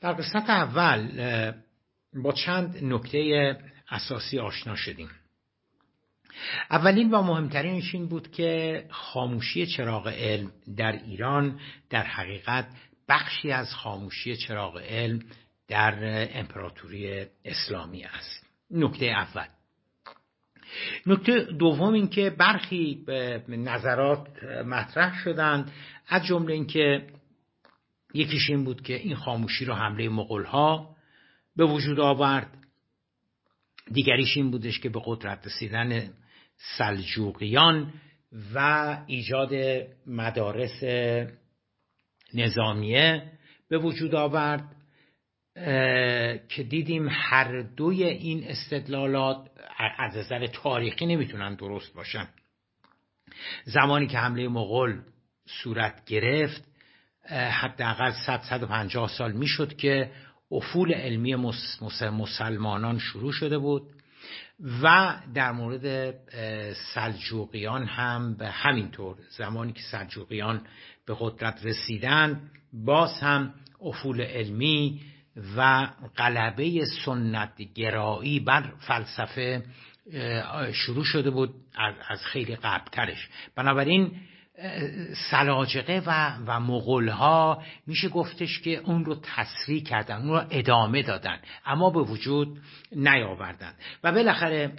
در قسمت اول با چند نکته اساسی آشنا شدیم. اولین و مهمترینش این بود که خاموشی چراغ علم در ایران در حقیقت بخشی از خاموشی چراغ علم در امپراتوری اسلامی است. نکته اول. نکته دوم این که برخی نظرات مطرح شدند از جمله اینکه یکیش این بود که این خاموشی رو حمله مغول ها به وجود آورد. دیگریش این بودش که به قدرت رسیدن سلجوقیان و ایجاد مدارس نظامیه به وجود آورد که دیدیم هر دوی این استدلالات از نظر تاریخی نمی‌تونن درست باشن. زمانی که حمله مغول صورت گرفت حداقل 100 150 سال می‌شد که افول علمی مسلمانان شروع شده بود و در مورد سلجوقیان هم به همینطور زمانی که سلجوقیان به قدرت رسیدن باز هم افول علمی و غلبه سنت گرایی بر فلسفه شروع شده بود از خیلی قبلترش. بنابراین سلاجقه و, و مغول ها میشه گفتش که اون رو تسریع کردن اون رو ادامه دادن اما به وجود نیاوردن. و بالاخره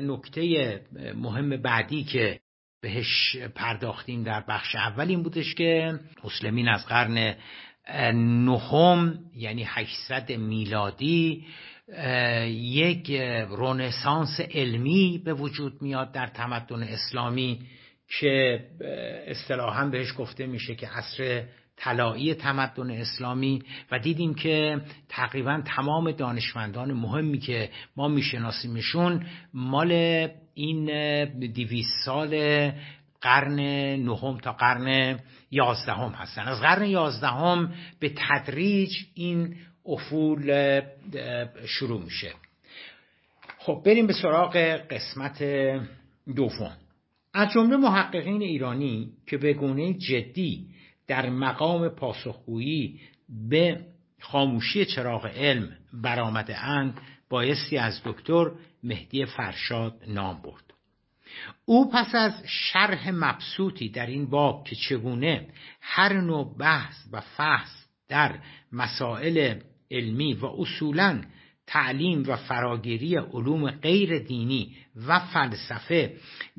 نکته مهم بعدی که بهش پرداختیم در بخش اول این بودش که مسلمین از قرن نهم یعنی 800 میلادی یک رونسانس علمی به وجود میاد در تمدن اسلامی. که اصطلاحا بهش گفته میشه که عصر طلایی تمدن اسلامی و دیدیم که تقریبا تمام دانشمندان مهمی که ما میشناسیمشون مال این دیویس سال قرن نهم تا قرن یازدهم هستن. از قرن یازدهم به تدریج این افول شروع میشه. خب بریم به سراغ قسمت دوم. از جمله محققین ایرانی که به گونه جدی در مقام پاسخگویی به خاموشی چراغ علم برآمده اند بایستی از دکتر مهدی فرشاد نام برد. او پس از شرح مبسوطی در این باب که چگونه هر نوع بحث و فحص در مسائل علمی و اصولا تعلیم و فراگیری علوم غیر دینی و فلسفه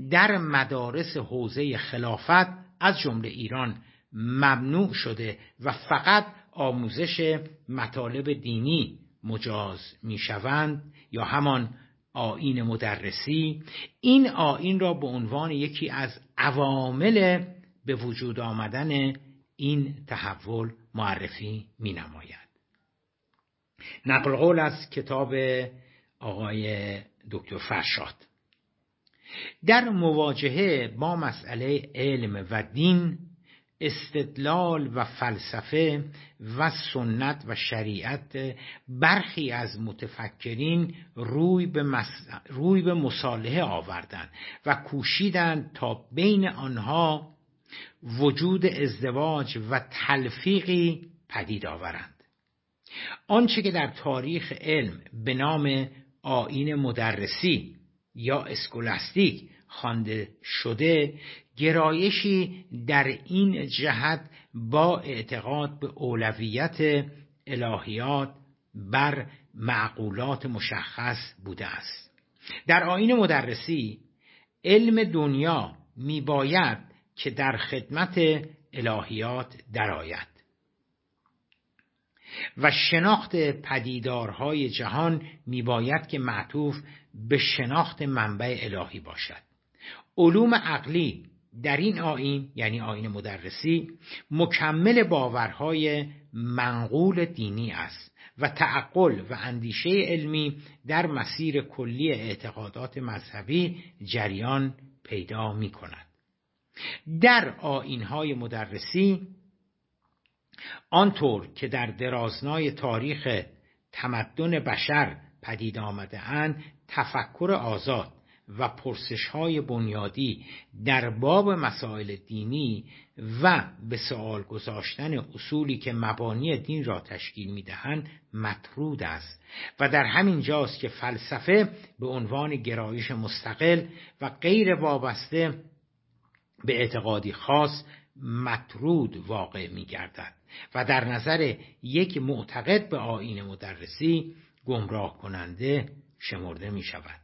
در مدارس حوزه خلافت از جمله ایران ممنوع شده و فقط آموزش مطالب دینی مجاز می‌شوند یا همان آین مدرسی. این آین را به عنوان یکی از عوامل به وجود آمدن این تحول معرفی می نماید نقل قول از کتاب آقای دکتر فرشاد. در مواجهه با مسئله علم و دین استدلال و فلسفه و سنت و شریعت برخی از متفکرین روی به, مس... روی به مصالحه آوردند و کوشیدند تا بین آنها وجود ازدواج و تلفیقی پدید آورند. آنچه که در تاریخ علم به نام آین مدرسی یا اسکولاستیک خوانده شده گرایشی در این جهت با اعتقاد به اولویت الهیات بر معقولات مشخص بوده است. در آین مدرسی علم دنیا میباید که در خدمت الهیات درآید. و شناخت پدیدارهای جهان میباید که معطوف به شناخت منبع الهی باشد علوم عقلی در این آین یعنی آین مدرسی مکمل باورهای منقول دینی است و تعقل و اندیشه علمی در مسیر کلی اعتقادات مذهبی جریان پیدا می کند. در آینهای مدرسی آنطور که در درازنای تاریخ تمدن بشر پدید آمده اند تفکر آزاد و پرسش های بنیادی در باب مسائل دینی و به سوال گذاشتن اصولی که مبانی دین را تشکیل می‌دهند مطرود است و در همین جاست که فلسفه به عنوان گرایش مستقل و غیر وابسته به اعتقادی خاص مطرود واقع می گردد و در نظر یک معتقد به آین مدرسی گمراه کننده شمرده می شود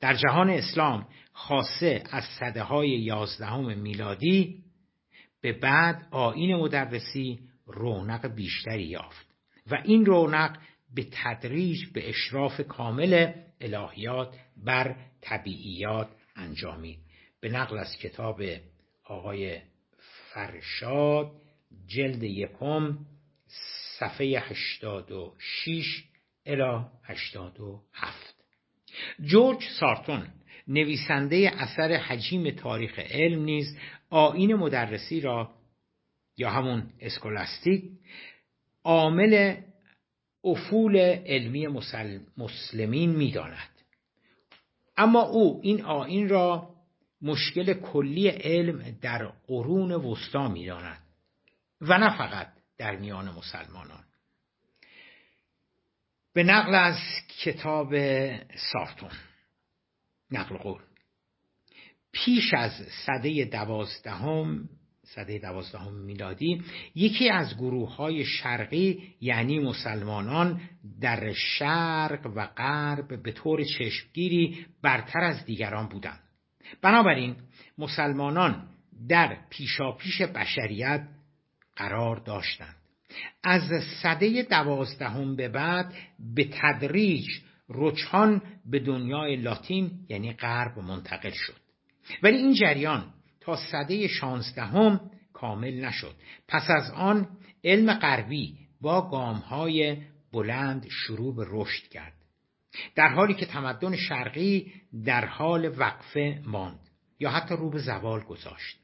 در جهان اسلام خاصه از صده های یازدهم میلادی به بعد آین مدرسی رونق بیشتری یافت و این رونق به تدریج به اشراف کامل الهیات بر طبیعیات انجامید. به نقل از کتاب آقای فرشاد جلد یکم صفحه 86 الی 87 جورج سارتون نویسنده اثر حجیم تاریخ علم نیز آین مدرسی را یا همون اسکولاستیک عامل افول علمی مسلمین می‌داند. اما او این آین را مشکل کلی علم در قرون وسطا می‌داند و نه فقط در میان مسلمانان. به نقل از کتاب سارتون نقل قول. پیش از صده دوازدهم صده دوازدهم میلادی یکی از گروه های شرقی یعنی مسلمانان در شرق و غرب به طور چشمگیری برتر از دیگران بودند. بنابراین مسلمانان در پیشاپیش بشریت قرار داشتند. از صده دوازدهم به بعد به تدریج رجحان به دنیای لاتین یعنی غرب منتقل شد. ولی این جریان تا صده شانزدهم کامل نشد. پس از آن علم غربی با گامهای بلند شروع به رشد کرد. در حالی که تمدن شرقی در حال وقفه ماند یا حتی رو به زوال گذاشت.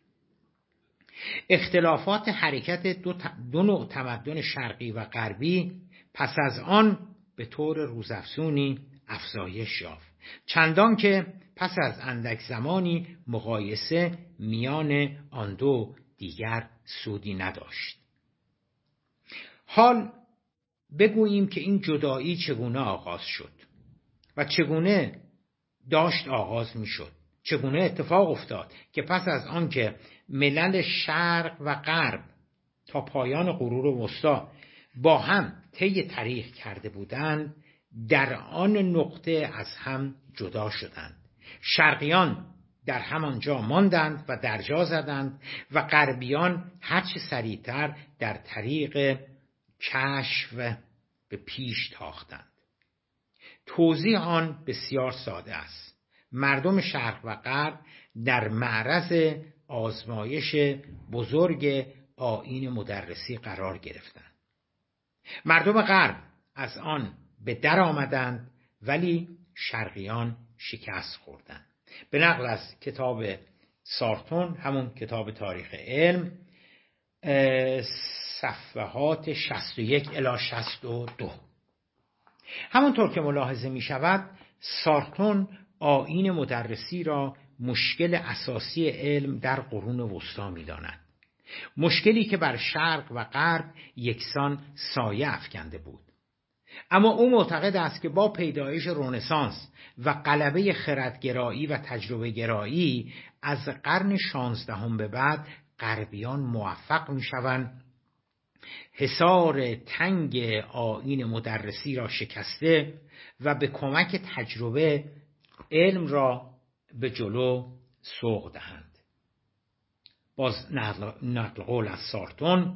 اختلافات حرکت دو, دو نوع تمدن شرقی و غربی پس از آن به طور روزافزونی افزایش یافت. چندان که پس از اندک زمانی مقایسه میان آن دو دیگر سودی نداشت. حال بگوییم که این جدایی چگونه آغاز شد. و چگونه داشت آغاز می شد چگونه اتفاق افتاد که پس از آنکه ملل شرق و غرب تا پایان غرور وسطا با هم طی طریق کرده بودند در آن نقطه از هم جدا شدند. شرقیان در همانجا ماندند و در جا زدند و غربیان هرچه سریعتر در طریق کشف به پیش تاختند. توضیح آن بسیار ساده است. مردم شرق و غرب در معرض آزمایش بزرگ آین مدرسی قرار گرفتند. مردم غرب از آن به در آمدند ولی شرقیان شکست خوردند. به نقل از کتاب سارتون همون کتاب تاریخ علم صفحات 61 الی 62 همونطور که ملاحظه می شود سارتون آین مدرسی را مشکل اساسی علم در قرون وسطا می داند. مشکلی که بر شرق و غرب یکسان سایه افکنده بود اما او معتقد است که با پیدایش رونسانس و غلبه خردگرایی و تجربه گرایی از قرن شانزدهم به بعد غربیان موفق می شوند حصار تنگ آین مدرسی را شکسته و به کمک تجربه علم را به جلو سوق دهند. باز نقل قول از سارتون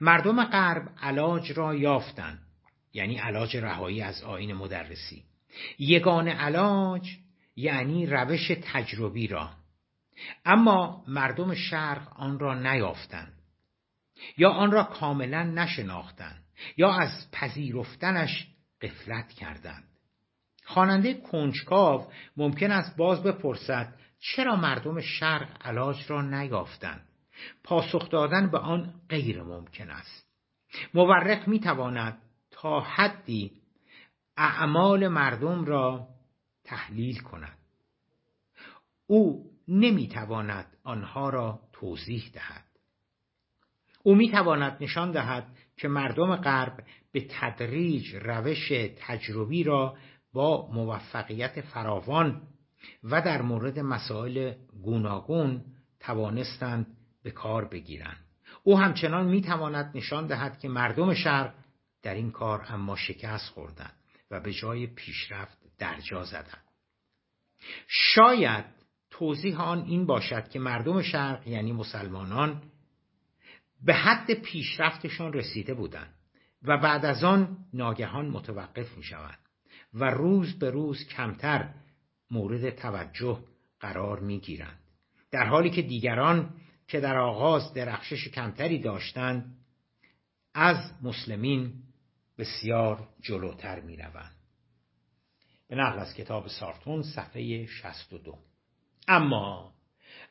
مردم غرب علاج را یافتند یعنی علاج رهایی از آین مدرسی. یگان علاج یعنی روش تجربی را. اما مردم شرق آن را نیافتند. یا آن را کاملا نشناختند یا از پذیرفتنش قفلت کردند. خواننده کنجکاو ممکن است باز بپرسد چرا مردم شرق علاج را نیافتند؟ پاسخ دادن به آن غیر ممکن است. مورخ می تواند تا حدی اعمال مردم را تحلیل کند. او نمی‌تواند آنها را توضیح دهد. او می تواند نشان دهد که مردم غرب به تدریج روش تجربی را با موفقیت فراوان و در مورد مسائل گوناگون توانستند به کار بگیرند. او همچنان می تواند نشان دهد که مردم شرق در این کار اما شکست خوردند و به جای پیشرفت درجا زدند. شاید توضیح آن این باشد که مردم شرق یعنی مسلمانان به حد پیشرفتشان رسیده بودند و بعد از آن ناگهان متوقف می شوند و روز به روز کمتر مورد توجه قرار می گیرند در حالی که دیگران که در آغاز درخشش کمتری داشتند از مسلمین بسیار جلوتر می روند. به نقل از کتاب سارتون صفحه 62 اما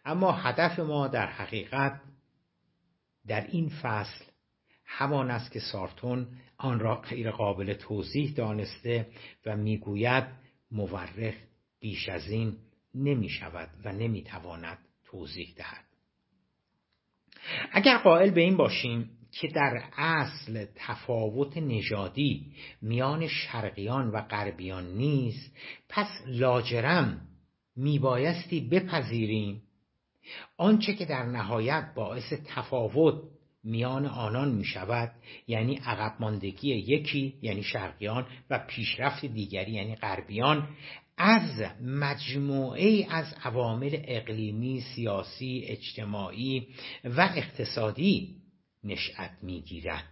اما هدف ما در حقیقت در این فصل همان است که سارتون آن را غیر قابل توضیح دانسته و می‌گوید مورخ بیش از این نمی شود و نمی تواند توضیح دهد. اگر قائل به این باشیم که در اصل تفاوت نژادی میان شرقیان و غربیان نیست پس لاجرم میبایستی بپذیریم آنچه که در نهایت باعث تفاوت میان آنان می شود یعنی عقب ماندگی یکی یعنی شرقیان و پیشرفت دیگری یعنی غربیان از مجموعه از عوامل اقلیمی، سیاسی، اجتماعی و اقتصادی نشأت می‌گیرد.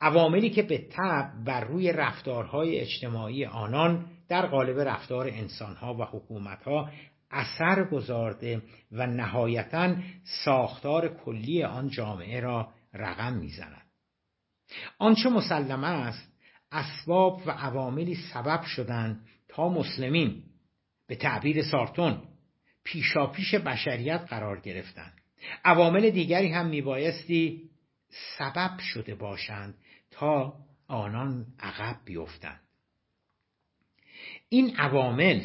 عواملی که به طب بر روی رفتارهای اجتماعی آنان در قالب رفتار انسانها و حکومتها اثر گذارده و نهایتا ساختار کلی آن جامعه را رقم می‌زند. آنچه مسلمه است اسباب و عواملی سبب شدند تا مسلمین به تعبیر سارتون پیشاپیش بشریت قرار گرفتند عوامل دیگری هم میبایستی سبب شده باشند تا آنان عقب بیفتند. این عوامل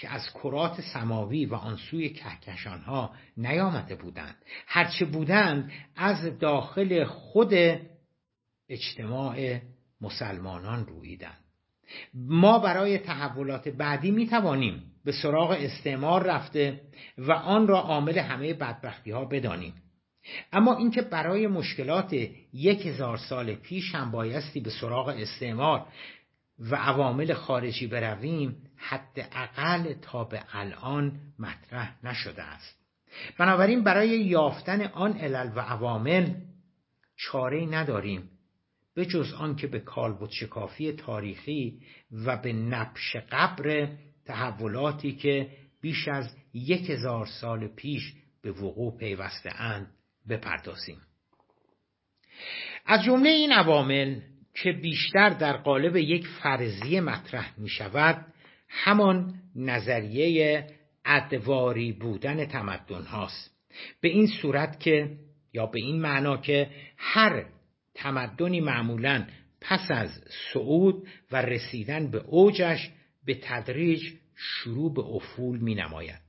که از کرات سماوی و آن سوی کهکشانها نیامده بودند. هرچه بودند از داخل خود اجتماع مسلمانان رویدند ما برای تحولات بعدی می توانیم به سراغ استعمار رفته و آن را عامل همه بدبختی ها بدانیم. اما اینکه برای مشکلات یک هزار سال پیش هم بایستی به سراغ استعمار و عوامل خارجی برویم حداقل تا به الان مطرح نشده است. بنابراین برای یافتن آن علل و عوامل چاره نداریم به جز آن که به کالبد شکافی تاریخی و به نبش قبر تحولاتی که بیش از یک هزار سال پیش به وقوع پیوسته اند بپردازیم. از جمله این عوامل که بیشتر در قالب یک فرضیه مطرح می شود همان نظریه ادواری بودن تمدن هاست. به این صورت که یا به این معنا که هر تمدنی معمولا پس از صعود و رسیدن به اوجش به تدریج شروع به افول می نماید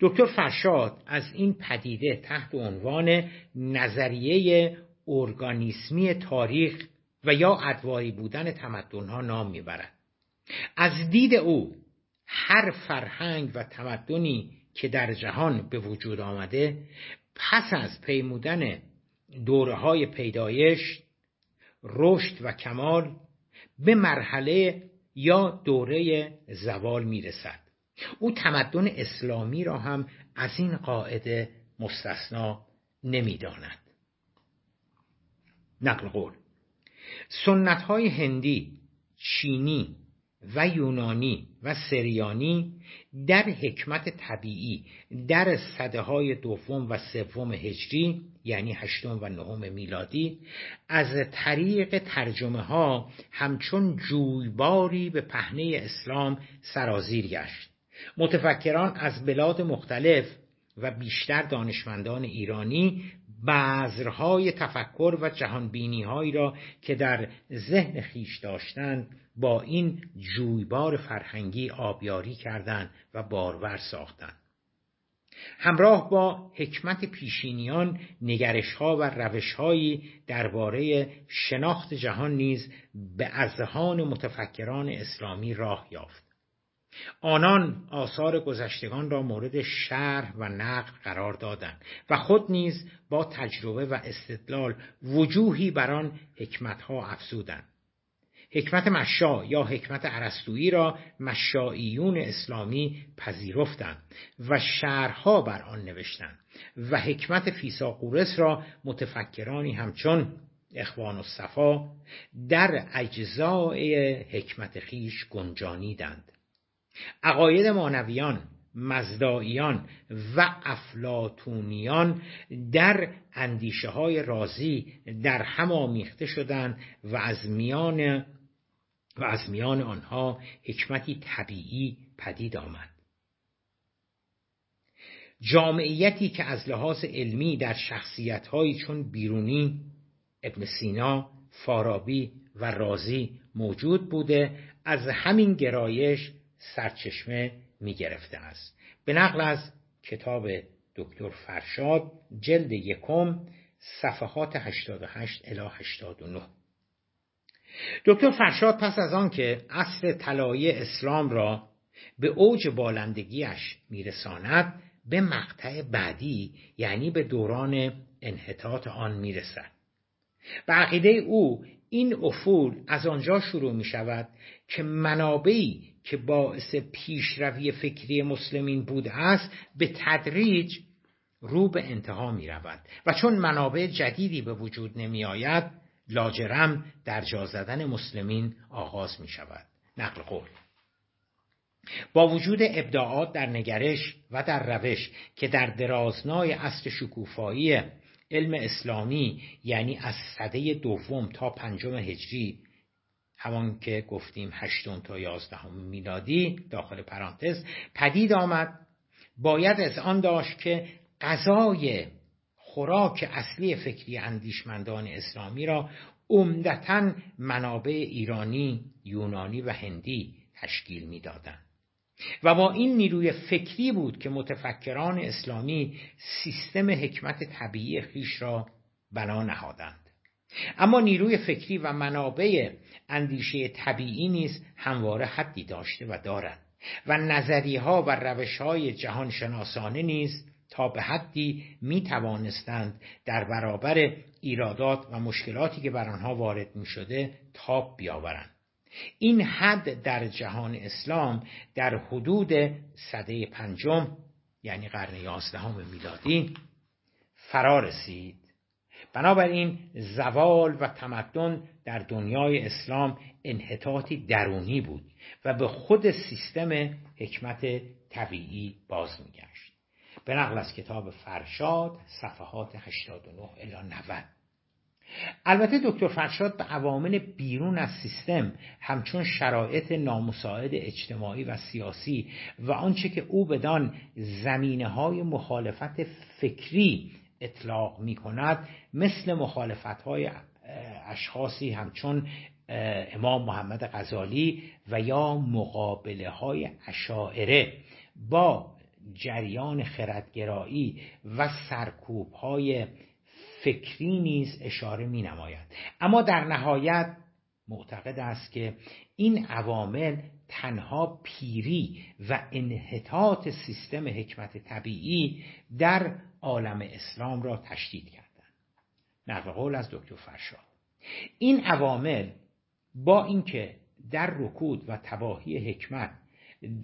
دکتر فرشاد از این پدیده تحت عنوان نظریه ارگانیسمی تاریخ و یا ادواری بودن تمدنها نام می‌برد. از دید او هر فرهنگ و تمدنی که در جهان به وجود آمده پس از پیمودن دوره های پیدایش رشد و کمال به مرحله یا دوره زوال می‌رسد. او تمدن اسلامی را هم از این قاعده مستثنا نمی‌داند. نقل قول سنت های هندی چینی و یونانی و سریانی در حکمت طبیعی در صده های دوم و سوم هجری یعنی هشتم و نهم میلادی از طریق ترجمه ها همچون جویباری به پهنه اسلام سرازیر گشت. متفکران از بلاد مختلف و بیشتر دانشمندان ایرانی بذرهای تفکر و جهانبینی را که در ذهن خیش داشتند با این جویبار فرهنگی آبیاری کردند و بارور ساختند. همراه با حکمت پیشینیان نگرشها و روشهایی درباره شناخت جهان نیز به اذهان متفکران اسلامی راه یافت. آنان آثار گذشتگان را مورد شرح و نقد قرار دادند و خود نیز با تجربه و استدلال وجوهی بر آن حکمتها افزودند. حکمت مشا یا حکمت عرستویی را مشاییون اسلامی پذیرفتند و شرحها بر آن نوشتند و حکمت فیساقورس را متفکرانی همچون اخوان الصفا در اجزای حکمت خیش گنجانیدند. عقاید مانویان مزدائیان و افلاتونیان در اندیشه های رازی در هم آمیخته شدند و از میان و از میان آنها حکمتی طبیعی پدید آمد. جامعیتی که از لحاظ علمی در شخصیتهایی چون بیرونی ابن سینا فارابی و رازی موجود بوده از همین گرایش سرچشمه می گرفته است. به نقل از کتاب دکتر فرشاد جلد یکم صفحات 88 الی 89 دکتر فرشاد پس از آن که عصر طلایی اسلام را به اوج بالندگیش میرساند به مقطع بعدی یعنی به دوران انحطاط آن می‌رسد. به عقیده او این افول از آنجا شروع می شود که منابعی که باعث پیشروی فکری مسلمین بود است به تدریج رو به انتها می رود. و چون منابع جدیدی به وجود نمی آید لاجرم در جا زدن مسلمین آغاز می شود. نقل قول. با وجود ابداعات در نگرش و در روش که در درازنای اصل شکوفایی علم اسلامی یعنی از صده دوم تا پنجم هجری همان که گفتیم هشتم تا یازدهم میلادی داخل پرانتز پدید آمد باید از آن داشت که غذای خوراک اصلی فکری اندیشمندان اسلامی را عمدتا منابع ایرانی، یونانی و هندی تشکیل می‌دادند. و با این نیروی فکری بود که متفکران اسلامی سیستم حکمت طبیعی خیش را بنا نهادند اما نیروی فکری و منابع اندیشه طبیعی نیز همواره حدی داشته و دارد و نظریه ها و روش های جهان شناسانه نیز تا به حدی می توانستند در برابر ایرادات و مشکلاتی که بر آنها وارد می شده تاب بیاورند. این حد در جهان اسلام در حدود صده پنجم یعنی قرن یازدهم میلادی فرا رسید. بنابراین زوال و تمدن در دنیای اسلام انحطاطی درونی بود و به خود سیستم حکمت طبیعی باز میگشت. به نقل از کتاب فرشاد صفحات 89 الی 90 البته دکتر فرشاد به عوامل بیرون از سیستم همچون شرایط نامساعد اجتماعی و سیاسی و آنچه که او بدان زمینه های مخالفت فکری اطلاق می کند مثل مخالفت های اشخاصی همچون امام محمد غزالی و یا مقابله های اشاعره با جریان خردگرایی و سرکوب های فکری نیز اشاره می نماید اما در نهایت معتقد است که این عوامل تنها پیری و انحطاط سیستم حکمت طبیعی در عالم اسلام را تشدید کردند نقل قول از دکتر فرشاد. این عوامل با اینکه در رکود و تباهی حکمت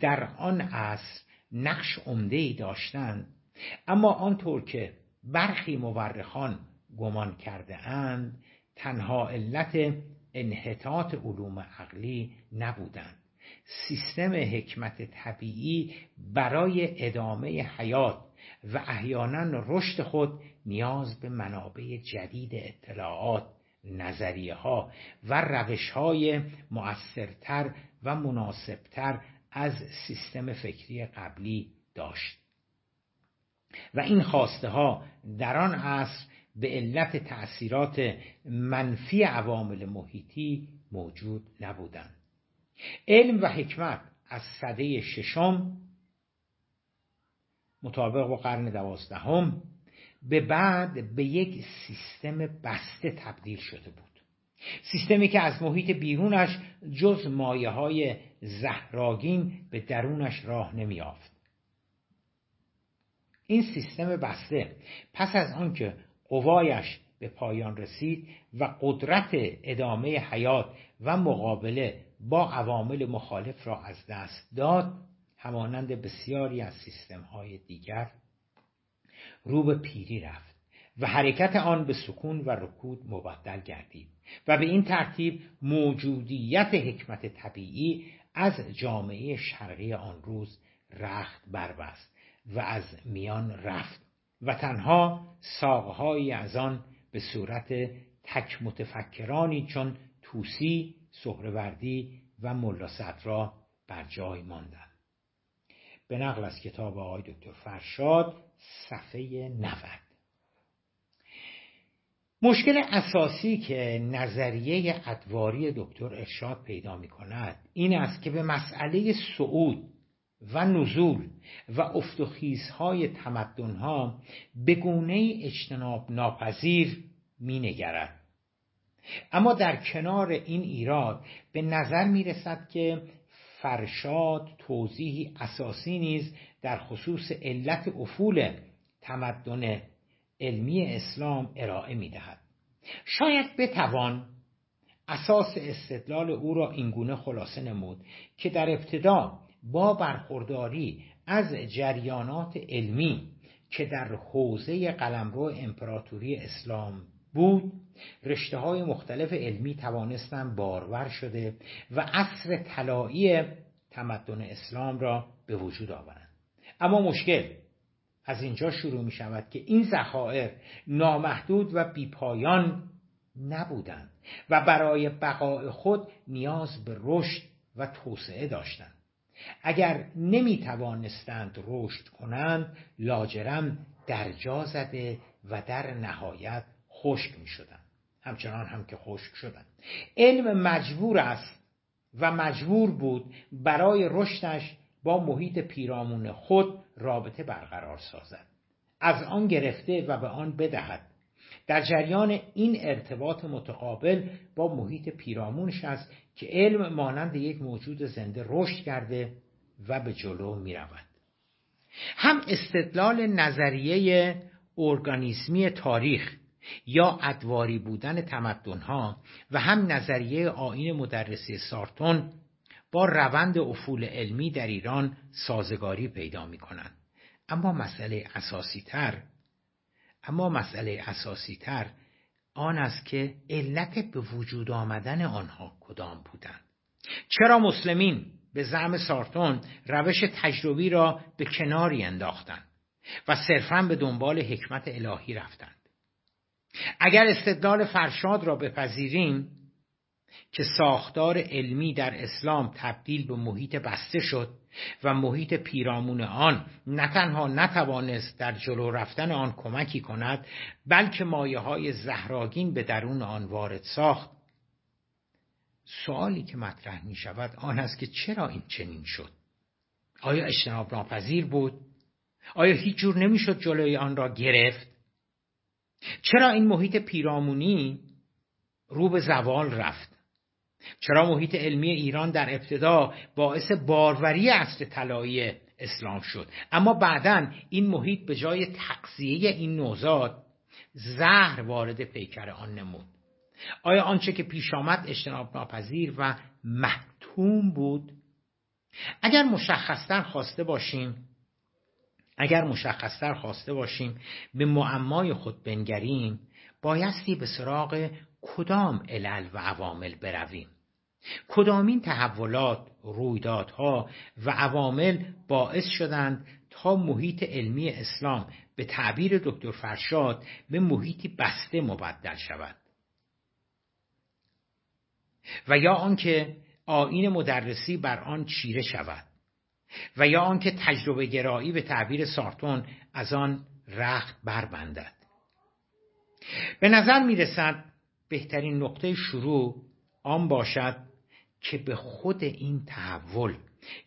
در آن عصر نقش عمده داشتند اما آنطور که برخی مورخان گمان کرده اند تنها علت انحطاط علوم عقلی نبودند سیستم حکمت طبیعی برای ادامه حیات و احیانا رشد خود نیاز به منابع جدید اطلاعات نظریه ها و روش های مؤثرتر و مناسبتر از سیستم فکری قبلی داشت. و این خواسته ها در آن عصر به علت تأثیرات منفی عوامل محیطی موجود نبودند. علم و حکمت از صده ششم مطابق با قرن دوازدهم به بعد به یک سیستم بسته تبدیل شده بود. سیستمی که از محیط بیرونش جز مایه های زهراگین به درونش راه نمیافت این سیستم بسته پس از آنکه قوایش به پایان رسید و قدرت ادامه حیات و مقابله با عوامل مخالف را از دست داد همانند بسیاری از سیستم های دیگر رو به پیری رفت و حرکت آن به سکون و رکود مبدل گردید و به این ترتیب موجودیت حکمت طبیعی از جامعه شرقی آن روز رخت بربست و از میان رفت و تنها ساقهایی از آن به صورت تک متفکرانی چون توسی، سهروردی و ملا صدرا بر جای ماندند. به نقل از کتاب آقای دکتر فرشاد صفحه 90 مشکل اساسی که نظریه ادواری دکتر ارشاد پیدا می کند این است که به مسئله صعود و نزول و افت و خیزهای تمدنها به گونه اجتناب ناپذیر می نگرد. اما در کنار این ایراد به نظر می رسد که فرشاد توضیحی اساسی نیز در خصوص علت افول تمدن علمی اسلام ارائه می دهد. شاید بتوان اساس استدلال او را اینگونه خلاصه نمود که در ابتدا با برخورداری از جریانات علمی که در حوزه قلمرو امپراتوری اسلام بود. رشته های مختلف علمی توانستند بارور شده و عصر طلایی تمدن اسلام را به وجود آورند. اما مشکل از اینجا شروع می شود که این ذخایر نامحدود و بیپایان نبودند و برای بقای خود نیاز به رشد و توسعه داشتند. اگر نمی توانستند رشد کنند لاجرم درجا زده و در نهایت خشک می شدند همچنان هم که خشک شدند علم مجبور است و مجبور بود برای رشدش با محیط پیرامون خود رابطه برقرار سازد. از آن گرفته و به آن بدهد. در جریان این ارتباط متقابل با محیط پیرامونش است که علم مانند یک موجود زنده رشد کرده و به جلو می رود. هم استدلال نظریه ارگانیسمی تاریخ یا ادواری بودن تمدنها و هم نظریه آین مدرسی سارتون با روند افول علمی در ایران سازگاری پیدا می کنند. اما مسئله اساسی تر اما مسئله اساسی تر آن است که علت به وجود آمدن آنها کدام بودند چرا مسلمین به زعم سارتون روش تجربی را به کناری انداختند و صرفا به دنبال حکمت الهی رفتند اگر استدلال فرشاد را بپذیریم که ساختار علمی در اسلام تبدیل به محیط بسته شد و محیط پیرامون آن نه تنها نتوانست در جلو رفتن آن کمکی کند بلکه مایه های زهراگین به درون آن وارد ساخت. سوالی که مطرح می شود آن است که چرا این چنین شد؟ آیا اجتناب ناپذیر بود؟ آیا هیچ جور نمی‌شد جلوی آن را گرفت؟ چرا این محیط پیرامونی رو به زوال رفت؟ چرا محیط علمی ایران در ابتدا باعث باروری اصل طلایی اسلام شد؟ اما بعدا این محیط به جای تقضیه این نوزاد زهر وارد پیکر آن نمود. آیا آنچه که پیش آمد اجتناب ناپذیر و محتوم بود؟ اگر مشخصتر خواسته باشیم اگر مشخصتر خواسته باشیم به معمای خود بنگریم بایستی به سراغ کدام علل و عوامل برویم. کدامین تحولات رویدادها و عوامل باعث شدند تا محیط علمی اسلام به تعبیر دکتر فرشاد به محیطی بسته مبدل شود. و یا آنکه آین مدرسی بر آن چیره شود. و یا آنکه تجربه گرایی به تعبیر سارتون از آن رخت بربندد. به نظر می رسد بهترین نقطه شروع آن باشد که به خود این تحول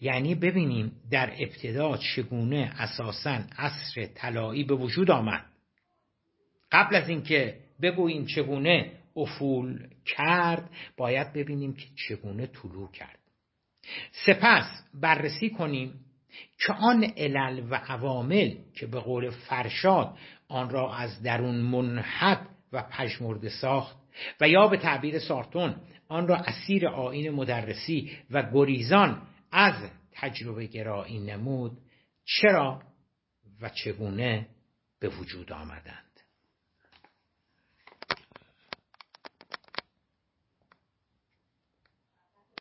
یعنی ببینیم در ابتدا چگونه اساسا عصر طلایی به وجود آمد. قبل از اینکه بگوییم چگونه افول کرد باید ببینیم که چگونه طلوع کرد. سپس بررسی کنیم که آن علل و عوامل که به قول فرشاد آن را از درون منحد و پژمرده ساخت و یا به تعبیر سارتون آن را اسیر آین مدرسی و گریزان از تجربه گرایی نمود چرا و چگونه به وجود آمدند.